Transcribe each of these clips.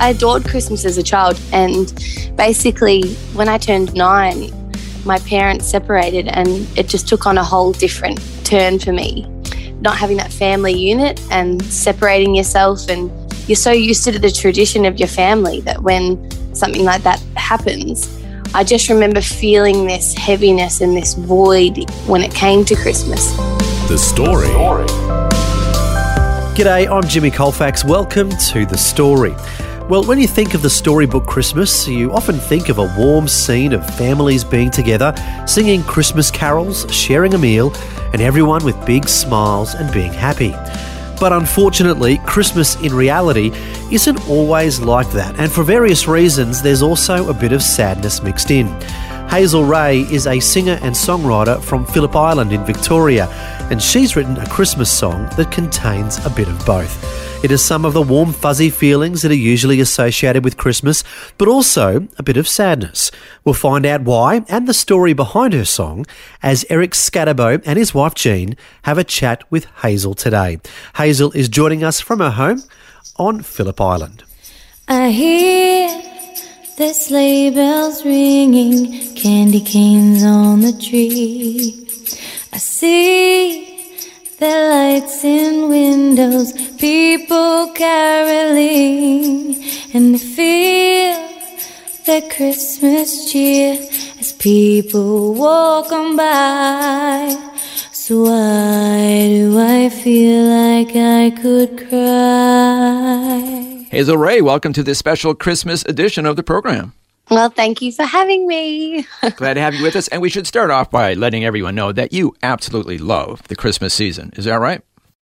I adored Christmas as a child, and basically, when I turned nine, my parents separated, and it just took on a whole different turn for me. Not having that family unit and separating yourself, and you're so used to the tradition of your family that when something like that happens, I just remember feeling this heaviness and this void when it came to Christmas. The Story. G'day, I'm Jimmy Colfax. Welcome to The Story. Well, when you think of the storybook Christmas, you often think of a warm scene of families being together, singing Christmas carols, sharing a meal, and everyone with big smiles and being happy. But unfortunately, Christmas in reality isn't always like that, and for various reasons, there's also a bit of sadness mixed in. Hazel Ray is a singer and songwriter from Phillip Island in Victoria, and she's written a Christmas song that contains a bit of both. It has some of the warm, fuzzy feelings that are usually associated with Christmas, but also a bit of sadness. We'll find out why and the story behind her song as Eric Scatterbo and his wife Jean have a chat with Hazel today. Hazel is joining us from her home on Phillip Island. I hear the sleigh bells ringing, candy canes on the tree. I see the lights in windows, people caroling, and I feel the Christmas cheer as people walk on by. So why do I feel like I could cry? Hazel Ray, welcome to this special Christmas edition of the program. Well, thank you for having me. Glad to have you with us. And we should start off by letting everyone know that you absolutely love the Christmas season. Is that right?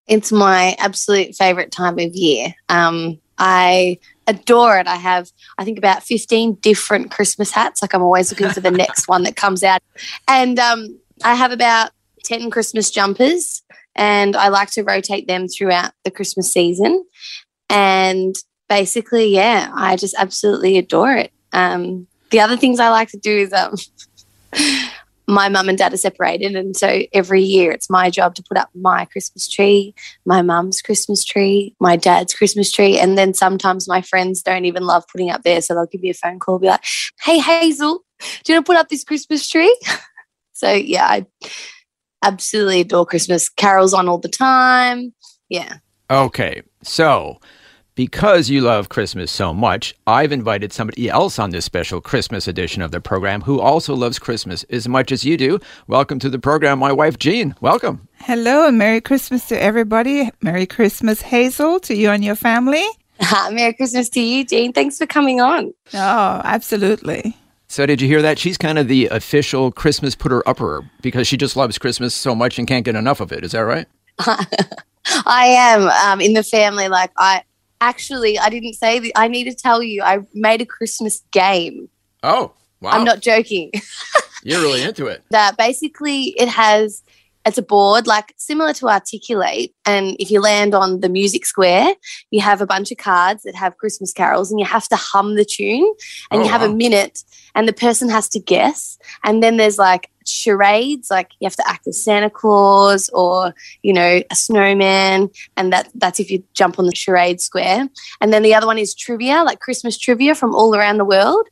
It's my absolute favorite time of year. Um, I adore it. I have, I think, about 15 different Christmas hats. Like I'm always looking for the next one that comes out. And um, I have about 10 Christmas jumpers, and I like to rotate them throughout the Christmas season. And basically, yeah, I just absolutely adore it. Um, the other things I like to do is um, my mum and dad are separated, and so every year it's my job to put up my Christmas tree, my mum's Christmas tree, my dad's Christmas tree, and then sometimes my friends don't even love putting up there, so they'll give me a phone call, be like, "Hey Hazel, do you want to put up this Christmas tree?" so yeah, I absolutely adore Christmas. Carols on all the time. Yeah. Okay, so because you love Christmas so much, I've invited somebody else on this special Christmas edition of the program who also loves Christmas as much as you do. Welcome to the program, my wife, Jean. Welcome. Hello, and Merry Christmas to everybody. Merry Christmas, Hazel, to you and your family. Merry Christmas to you, Jean. Thanks for coming on. Oh, absolutely. So, did you hear that? She's kind of the official Christmas putter upper because she just loves Christmas so much and can't get enough of it. Is that right? I am um, in the family. Like, I, actually, I didn't say that. I need to tell you, I made a Christmas game. Oh, wow. I'm not joking. You're really into it. that basically it has, it's a board like similar to Articulate. And if you land on the music square, you have a bunch of cards that have Christmas carols and you have to hum the tune and Oh, you have wow. a minute and the person has to guess. And then there's like charades, like you have to act as Santa Claus or, you know, a snowman. And that that's if you jump on the charade square. And then the other one is trivia, like Christmas trivia from all around the world.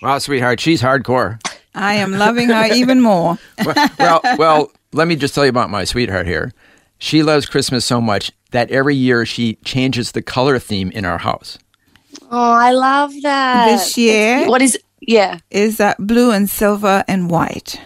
Wow, sweetheart, she's hardcore. I am loving her even more. well, well, well, let me just tell you about my sweetheart here. She loves Christmas so much that every year she changes the color theme in our house. Oh, I love that. This year What is yeah. is that blue and silver and white.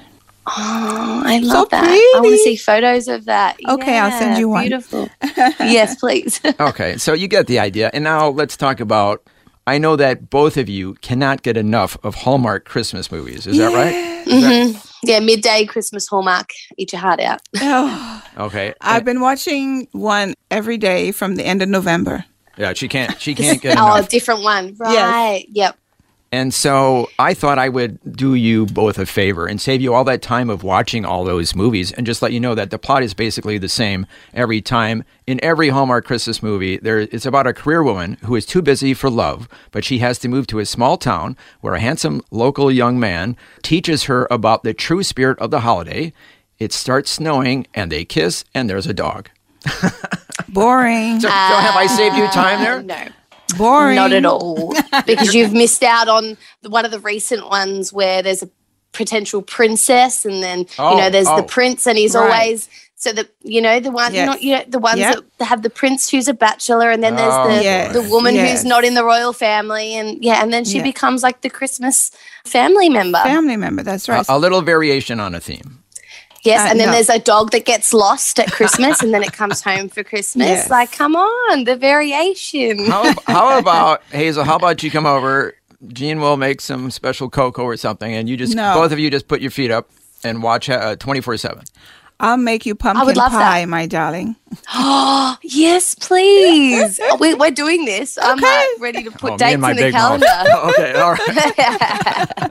Oh, I love that. I want to see photos of that. Okay, I'll send you one. Beautiful. yes, please. Okay, so you get the idea. And now let's talk about. I know that both of you cannot get enough of Hallmark Christmas movies. Is that right? Is that- Mhm. Yeah, midday Christmas Hallmark. Eat your heart out. Oh, okay. I've been watching one every day from the end of November. yeah, she can't. She can't get Oh, a different one. Yes. Right. Yep. And so I thought I would do you both a favor and save you all that time of watching all those movies and just let you know that the plot is basically the same every time. In every Hallmark Christmas movie, there it's about a career woman who is too busy for love, but she has to move to a small town where a handsome local young man teaches her about the true spirit of the holiday. It starts snowing and they kiss and there's a dog. Boring. So, so have I saved you time there? No. Boring. Not at all. because you've missed out on one of the recent ones where there's a potential princess and then you Oh, know there's oh. the prince and he's Right. always so the you know the one Yes. not you know the ones Yep. that have the prince who's a bachelor and then Oh, there's the Yes. the woman Yes. who's not in the royal family and yeah and then she Yeah. becomes like the christmas family member Family member. That's right. A, a little variation on a theme. Yes Uh, and then no. there's a dog that gets lost at christmas and then it comes home for christmas Yes. like come on the variation How, how about Hazel? How about you come over? Jean will make some special cocoa or something, and you just No. both of you just put your feet up and watch uh, twenty four seven. I'll make you pumpkin love that. pie, my darling. Oh, yes, please. Oh, we, we're doing this. I'm Okay. like, ready to put Oh, dates in the big mouth. calendar. okay, all right.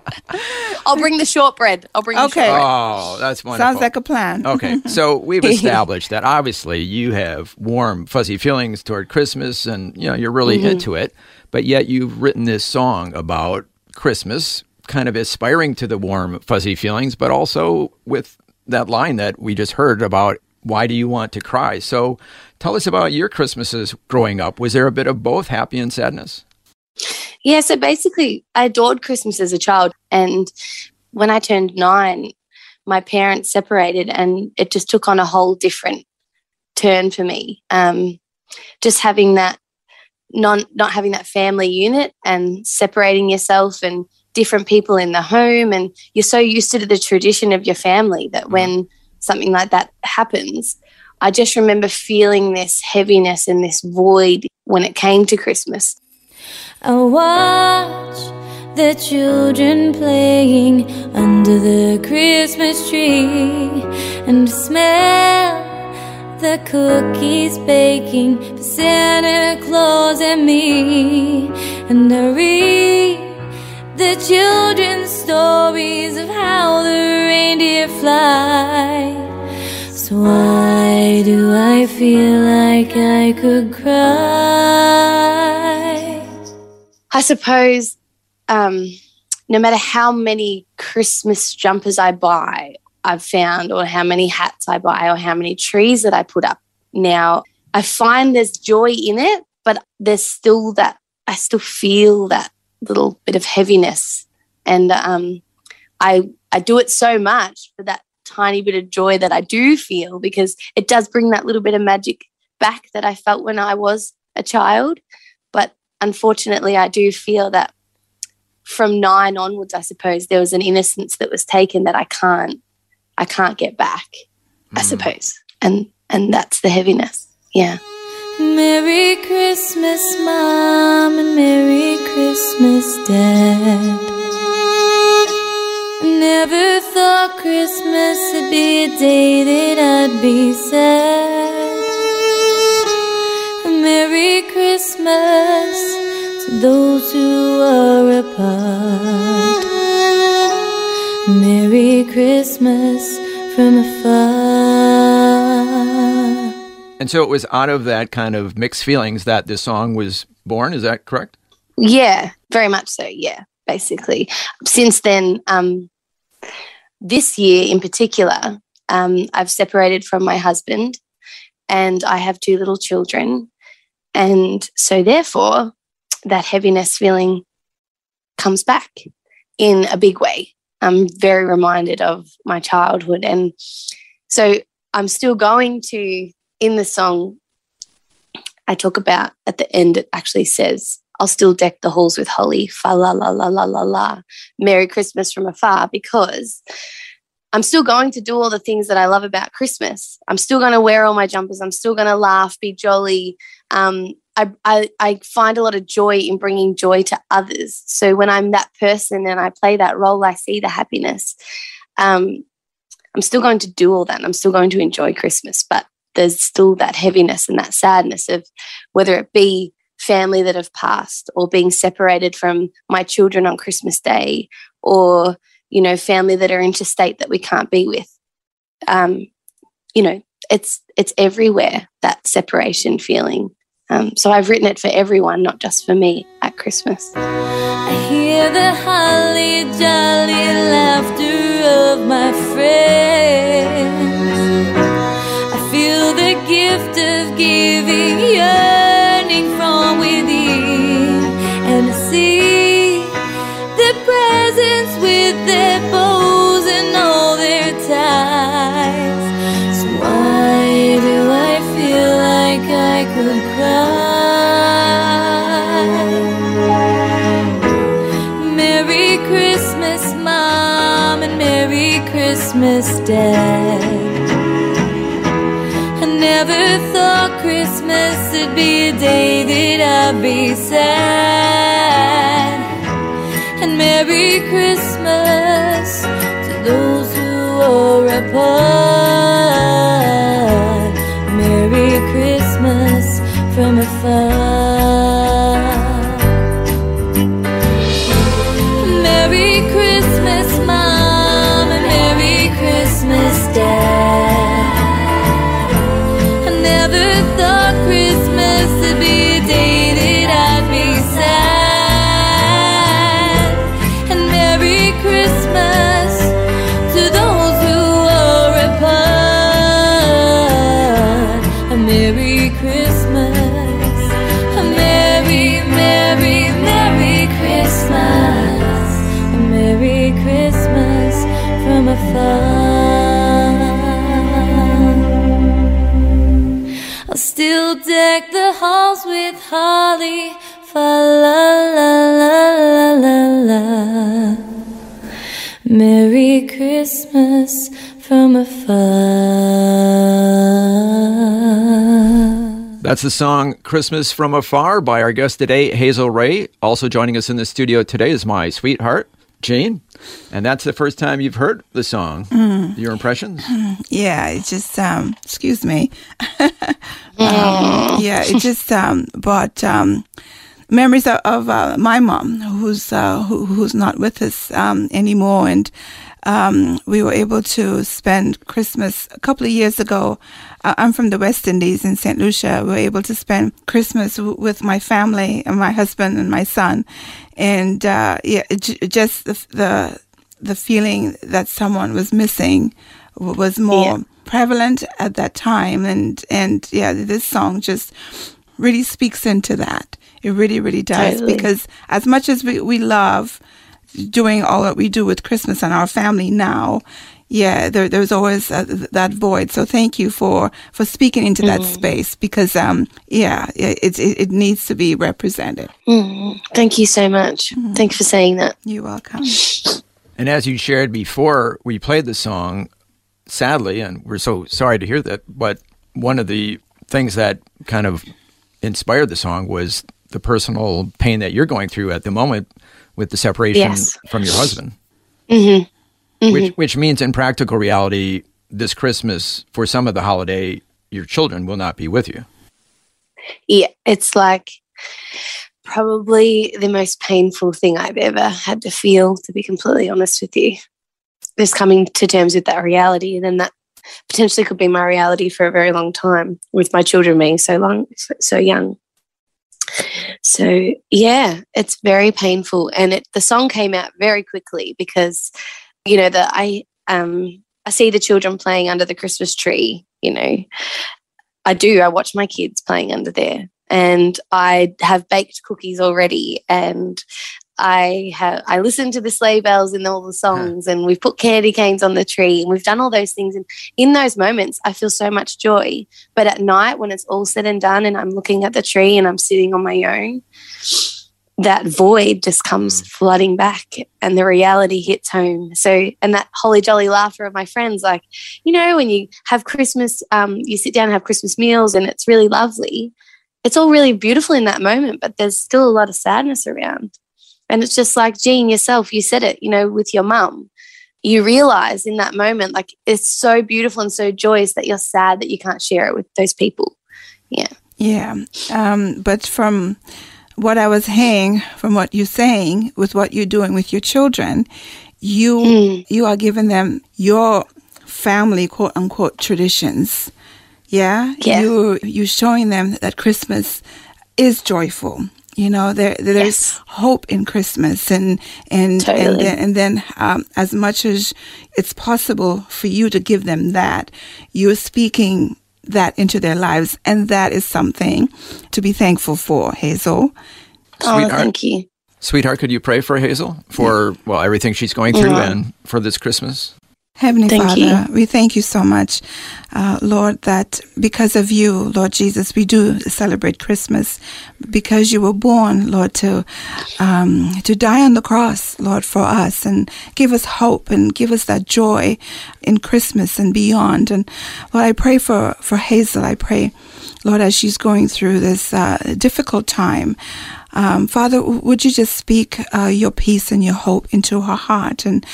I'll bring the shortbread. I'll bring the Okay. shortbread. Oh, that's wonderful. Sounds like a plan. Okay, so we've established that obviously you have warm, fuzzy feelings toward Christmas, and you know you're really Mm-hmm. into it. But yet you've written this song about Christmas, kind of aspiring to the warm, fuzzy feelings, but also with that line that we just heard about. Why do you want to cry? So, tell us about your Christmases growing up. Was there a bit of both happy and sadness? Yeah, so basically, I adored Christmas as a child. And when I turned nine, my parents separated and it just took on a whole different turn for me. Um, just having that, non, not having that family unit and separating yourself and different people in the home. And you're so used to the tradition of your family that when something like that happens, I just remember feeling this heaviness and this void when it came to Christmas. I watch the children playing under the Christmas tree and smell the cookies baking for Santa Claus and me. And I read the children's stories of how the reindeer fly. So why do I feel like I could cry? I suppose um, no matter how many Christmas jumpers I buy, I've found, or how many hats I buy, or how many trees that I put up now, I find there's joy in it, but there's still that, I still feel that little bit of heaviness. And um, I, I do it so much for that tiny bit of joy that I do feel because it does bring that little bit of magic back that I felt when I was a child. But unfortunately, I do feel that from nine onwards, I suppose there was an innocence that was taken that I can't, I can't get back. I suppose, and and that's the heaviness. Yeah. Merry Christmas, Mom, and Merry Christmas, Dad. Never thought Christmas would be a day that I'd be sad. Merry Christmas to those who are apart. Merry Christmas from afar. And so it was out of that kind of mixed feelings that this song was born. Is that correct? Yeah, very much so. Yeah, basically. Since then, um, this year in particular, um, I've separated from my husband and I have two little children. And so, therefore, that heaviness feeling comes back in a big way. I'm very reminded of my childhood. And so, I'm still going to, in the song, I talk about at the end, it actually says, I'll still deck the halls with holly, fa la la la la la la, Merry Christmas from afar, because I'm still going to do all the things that I love about Christmas. I'm still going to wear all my jumpers. I'm still going to laugh, be jolly. Um, I, I, I find a lot of joy in bringing joy to others. So when I'm that person and I play that role, I see the happiness. Um, I'm still going to do all that. And I'm still going to enjoy Christmas, but there's still that heaviness and that sadness of whether it be family that have passed or being separated from my children on Christmas Day or, you know, family that are interstate that we can't be with. Um, you know, it's it's everywhere, that separation feeling. Um, so I've written it for everyone, not just for me at Christmas. I hear the holly jolly laughter of my friends. Gift of giving yearning from within, and I see the presents with their bows and all their ties. So why do I feel like I could cry? Merry Christmas, Mom, and Merry Christmas, Dad. Never thought Christmas would be a day that I'd be sad. And Merry Christmas to those who are apart. Christmas from afar. That's the song Christmas from Afar by our guest today, Hazel Ray. Also joining us in the studio today is my sweetheart, Jane. And that's the first time you've heard the song. Your impressions? Yeah, it just um excuse me. um, yeah, it just um brought um memories of, of uh, my mom who's uh, who, who's not with us um anymore and um, we were able to spend Christmas a couple of years ago. Uh, I'm from the West Indies in St. Lucia. We were able to spend Christmas w- with my family and my husband and my son, and uh, yeah, j- just the, the the feeling that someone was missing w- was more Yeah. prevalent at that time, and and yeah, this song just really speaks into that. It really, really does Totally. because as much as we, we love doing all that we do with Christmas and our family now, yeah, there, there's always uh, that void. So thank you for, for speaking into that space because, um, yeah, it, it, it needs to be represented. Mm, thank you so much. Thank you for saying that. You're welcome. And as you shared before we played the song, sadly, and we're so sorry to hear that, but one of the things that kind of inspired the song was the personal pain that you're going through at the moment with the separation Yes. from your husband. hmm Which which means in practical reality, this Christmas, for some of the holiday, your children will not be with you. Yeah, it's like probably the most painful thing I've ever had to feel, to be completely honest with you. Just coming to terms with that reality, and then that potentially could be my reality for a very long time, with my children being so long, so young. So yeah, it's very painful, and it the song came out very quickly because, you know, that I um I see the children playing under the Christmas tree. You know, I do. I watch my kids playing under there, and I have baked cookies already, and I have I listen to the sleigh bells and all the songs, and we've put candy canes on the tree, and we've done all those things. And in those moments, I feel so much joy. But at night, when it's all said and done, and I'm looking at the tree and I'm sitting on my own, that void just comes flooding back, and the reality hits home. So, and that holly jolly laughter of my friends, like you know, when you have Christmas, um, you sit down and have Christmas meals, and it's really lovely. It's all really beautiful in that moment, but there's still a lot of sadness around. And it's just like Jean yourself, you said it, you know, with your mum. You realize in that moment, like it's so beautiful and so joyous that you're sad that you can't share it with those people. Yeah. Yeah. Um, but from what I was hearing, from what you're saying, with what you're doing with your children, you Mm. you are giving them your family quote unquote traditions. Yeah. Yeah. You you're showing them that Christmas is joyful. You know, there there's Yes. hope in Christmas, and and and then, and then um, as much as it's possible for you to give them that, you're speaking that into their lives, and that is something to be thankful for, Hazel. Oh, Sweetheart. thank you. Sweetheart, could you pray for Hazel for well everything she's going through Yeah. and for this Christmas? Heavenly Thank Father, we thank you so much, uh, Lord, that because of you, Lord Jesus, we do celebrate Christmas because you were born, Lord, to um, to die on the cross, Lord, for us and give us hope and give us that joy in Christmas and beyond. And Lord, I pray for for Hazel. I pray, Lord, as she's going through this uh, difficult time. Um, Father, would you just speak uh, your peace and your hope into her heart, and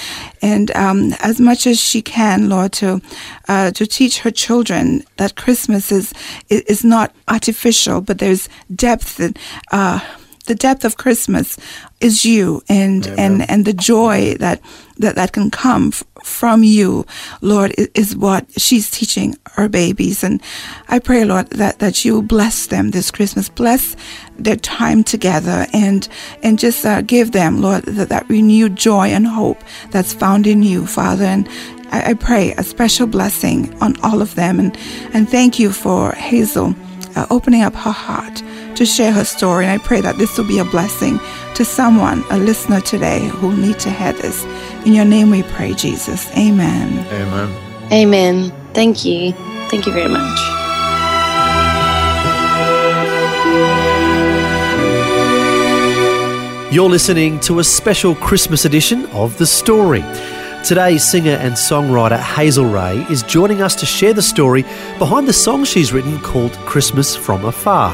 and um, as much as she can, Lord, to uh, to teach her children that Christmas is is not artificial, but there's depth. And, uh, the depth of Christmas is you, and and and the joy that that that can come from you, Lord, is what she's teaching her babies. And I pray, Lord, that that you bless them this Christmas, bless their time together, and and just uh, give them, Lord, that, that renewed joy and hope that's found in you, Father. And I, I pray a special blessing on all of them, and and thank you for Hazel uh, opening up her heart to share her story. And I pray that this will be a blessing to someone, a listener today, who will need to hear this. In your name we pray, Jesus. Amen. Amen. Amen. Thank you. Thank you very much. You're listening to a special Christmas edition of The Story. Today, singer and songwriter Hazel Ray is joining us to share the story behind the song she's written called Christmas from Afar.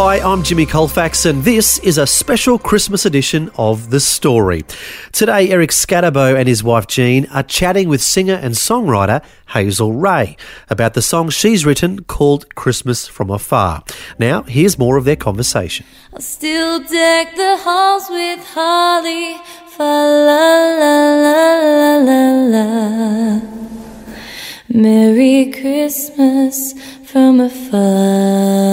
Hi, I'm Jimmy Colfax, and this is a special Christmas edition of The Story. Today, Eric Scatterbo and his wife Jean are chatting with singer and songwriter Hazel Ray about the song she's written called Christmas from Afar. Now, here's more of their conversation. I'll still deck the halls with holly. La la la la la la. Merry Christmas from afar.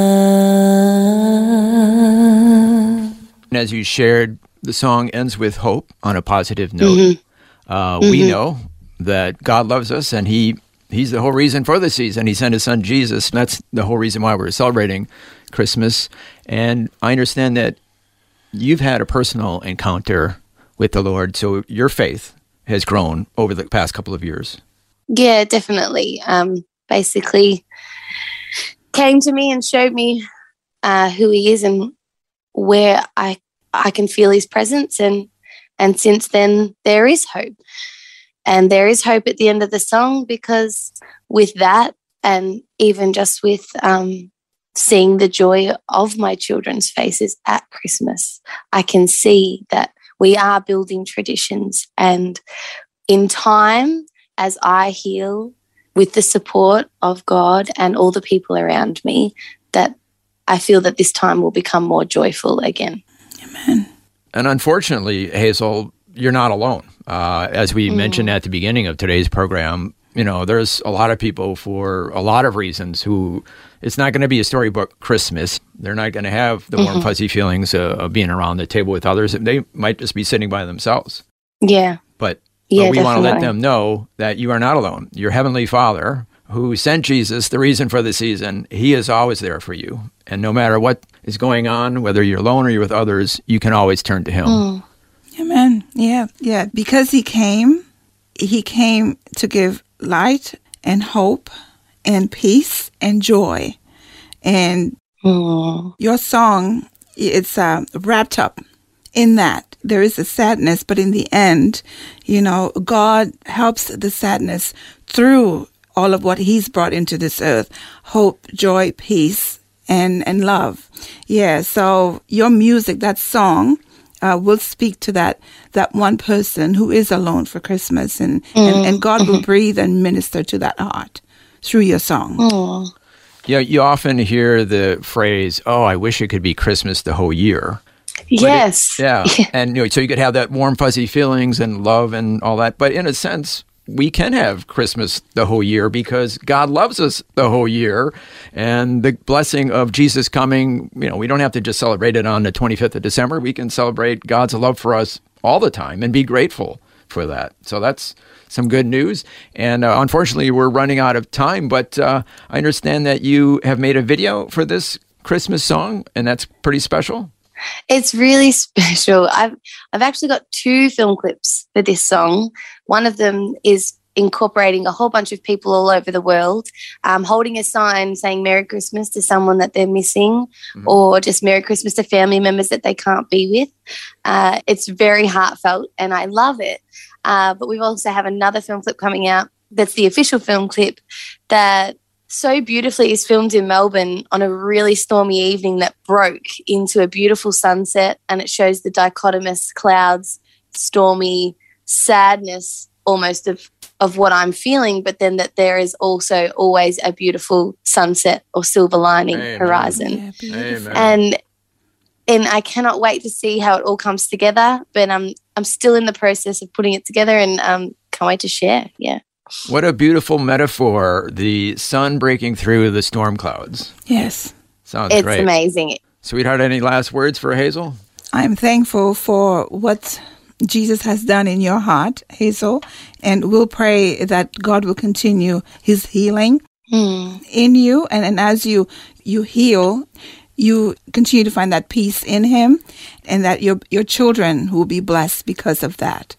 And as you shared, the song ends with hope on a positive note. Uh, We know that God loves us, and He He's the whole reason for the season. He sent His Son Jesus. And that's the whole reason why we're celebrating Christmas. And I understand that you've had a personal encounter with the Lord, so your faith has grown over the past couple of years. Yeah, definitely. Um, basically, came to me and showed me uh, who he is and where I I can feel his presence, and and since then there is hope, and there is hope at the end of the song because with that, and even just with um, seeing the joy of my children's faces at Christmas, I can see that we are building traditions, and in time as I heal with the support of God and all the people around me, that I feel that this time will become more joyful again. And unfortunately, Hazel, you're not alone. Uh, as we mentioned at the beginning of today's program, you know, there's a lot of people for a lot of reasons who it's not going to be a storybook Christmas. They're not going to have the warm, fuzzy feelings uh, of being around the table with others. They might just be sitting by themselves. Yeah. But, Yeah, but we want to let them know that you are not alone. Your Heavenly Father, who sent Jesus, the reason for the season, He is always there for you. And no matter what is going on, whether you're alone or you're with others, you can always turn to Him. Mm. Amen. Yeah, yeah. Because he came, he came to give light and hope and peace and joy. And Mm. your song, it's uh, wrapped up in that. There is a sadness, but in the end, you know, God helps the sadness through all of what He's brought into this earth hope, joy, peace, and, and love. Yeah, so your music, that song, uh, will speak to that that one person who is alone for Christmas, and, and, and God will breathe and minister to that heart through your song. Mm. Yeah, you often hear the phrase, "Oh, I wish it could be Christmas the whole year." Yes. Yeah, and you know, so you could have that warm, fuzzy feelings and love and all that. But in a sense, we can have Christmas the whole year because God loves us the whole year, and the blessing of Jesus coming. You know, we don't have to just celebrate it on the 25th of December. We can celebrate God's love for us all the time and be grateful for that. So that's some good news. And uh, unfortunately, we're running out of time. But uh, I understand that you have made a video for this Christmas song, and that's pretty special. It's really special. I've I've actually got two film clips for this song. One of them is incorporating a whole bunch of people all over the world, um, holding a sign saying "Merry Christmas" to someone that they're missing, or just "Merry Christmas" to family members that they can't be with. Uh, it's very heartfelt, and I love it. Uh, but we also have another film clip coming out. That's the official film clip that so beautifully is filmed in Melbourne on a really stormy evening that broke into a beautiful sunset and it shows the dichotomous clouds, stormy sadness almost of of what I'm feeling, but then that there is also always a beautiful sunset or silver lining Amen. horizon. Yeah. Amen. And and I cannot wait to see how it all comes together. But I'm I'm still in the process of putting it together and um can't wait to share. Yeah. What a beautiful metaphor. The sun breaking through the storm clouds. Yes. Sounds great. it's great. amazing. Sweetheart, any last words for Hazel? I'm thankful for what Jesus has done in your heart, Hazel, and we'll pray that God will continue his healing Hmm. in you and, and as you you heal, you continue to find that peace in him and that your your children will be blessed because of that.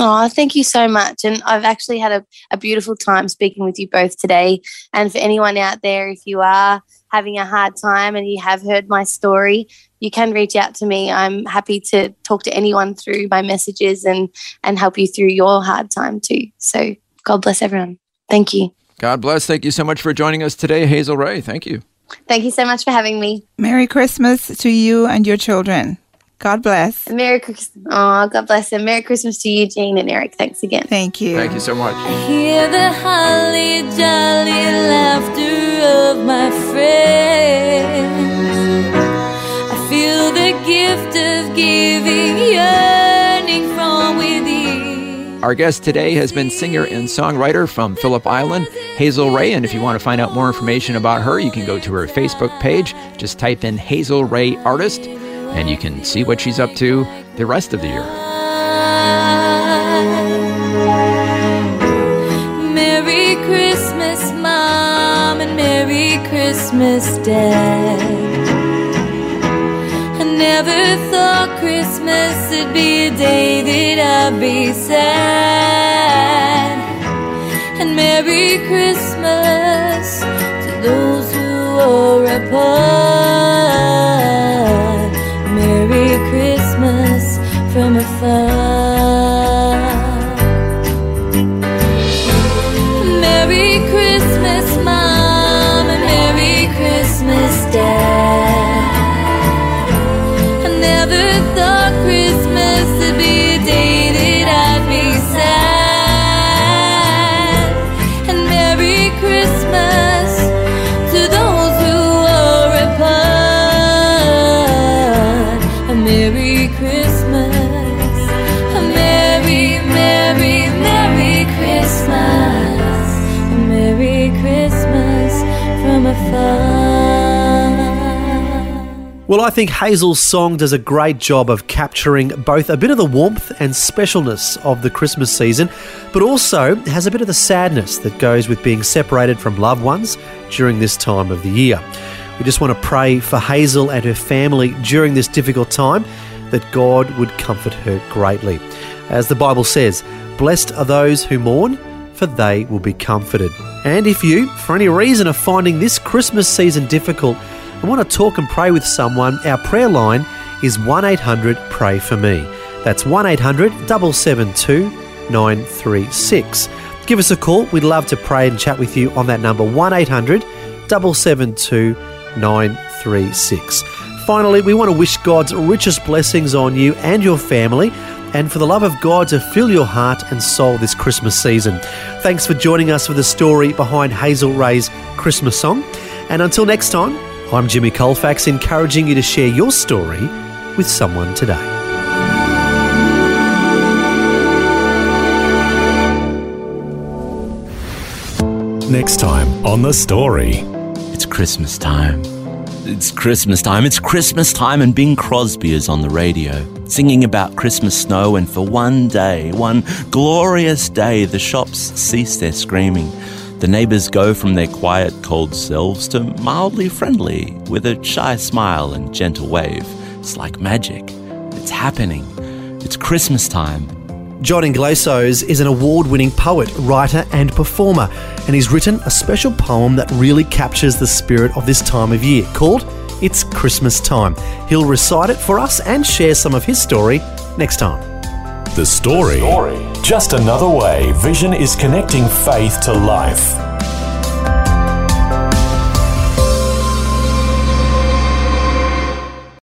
Oh, thank you so much. And I've actually had a, a beautiful time speaking with you both today. And for anyone out there, if you are having a hard time and you have heard my story, you can reach out to me. I'm happy to talk to anyone through my messages and, and help you through your hard time too. So God bless everyone. Thank you. God bless. Thank you so much for joining us today, Hazel Ray. Thank you. Thank you so much for having me. Merry Christmas to you and your children. God bless. And Merry Christmas. Oh, God bless them. Merry Christmas to you, Jane and Eric. Thanks again. Thank you. Thank you so much. I Hear the holly jolly laughter of my friends. I feel the gift of giving yearning from within. Our guest today has been singer and songwriter from Phillip Island, Hazel Ray. And if you want to find out more information about her, you can go to her Facebook page. Just type in Hazel Ray Artist, and you can see what she's up to the rest of the year. Merry Christmas, Mom, and Merry Christmas, Dad. I never thought Christmas would be a day that I'd be sad. And Merry Christmas to those who are apart. Well, I think Hazel's song does a great job of capturing both a bit of the warmth and specialness of the Christmas season, but also has a bit of the sadness that goes with being separated from loved ones during this time of the year. We just want to pray for Hazel and her family during this difficult time that God would comfort her greatly. As the Bible says, blessed are those who mourn, for they will be comforted. And if you, for any reason, are finding this Christmas season difficult and want to talk and pray with someone, our prayer line is 1 800 Pray For Me. That's 1 800 772 936. Give us a call. We'd love to pray and chat with you on that number 1 800 772 936. Finally, we want to wish God's richest blessings on you and your family and for the love of God to fill your heart and soul this Christmas season. Thanks for joining us for the story behind Hazel Ray's Christmas song. And until next time, I'm Jimmy Colfax, encouraging you to share your story with someone today. Next time on The Story. It's Christmas time. It's Christmas time. It's Christmas time, and Bing Crosby is on the radio singing about Christmas snow. And for one day, one glorious day, the shops cease their screaming. The neighbors go from their quiet, cold selves to mildly friendly with a shy smile and gentle wave. It's like magic. It's happening. It's Christmas time. John Inglesos is an award winning poet, writer, and performer, and he's written a special poem that really captures the spirit of this time of year called It's Christmas Time. He'll recite it for us and share some of his story next time. The Story. Just another way Vision is connecting faith to life.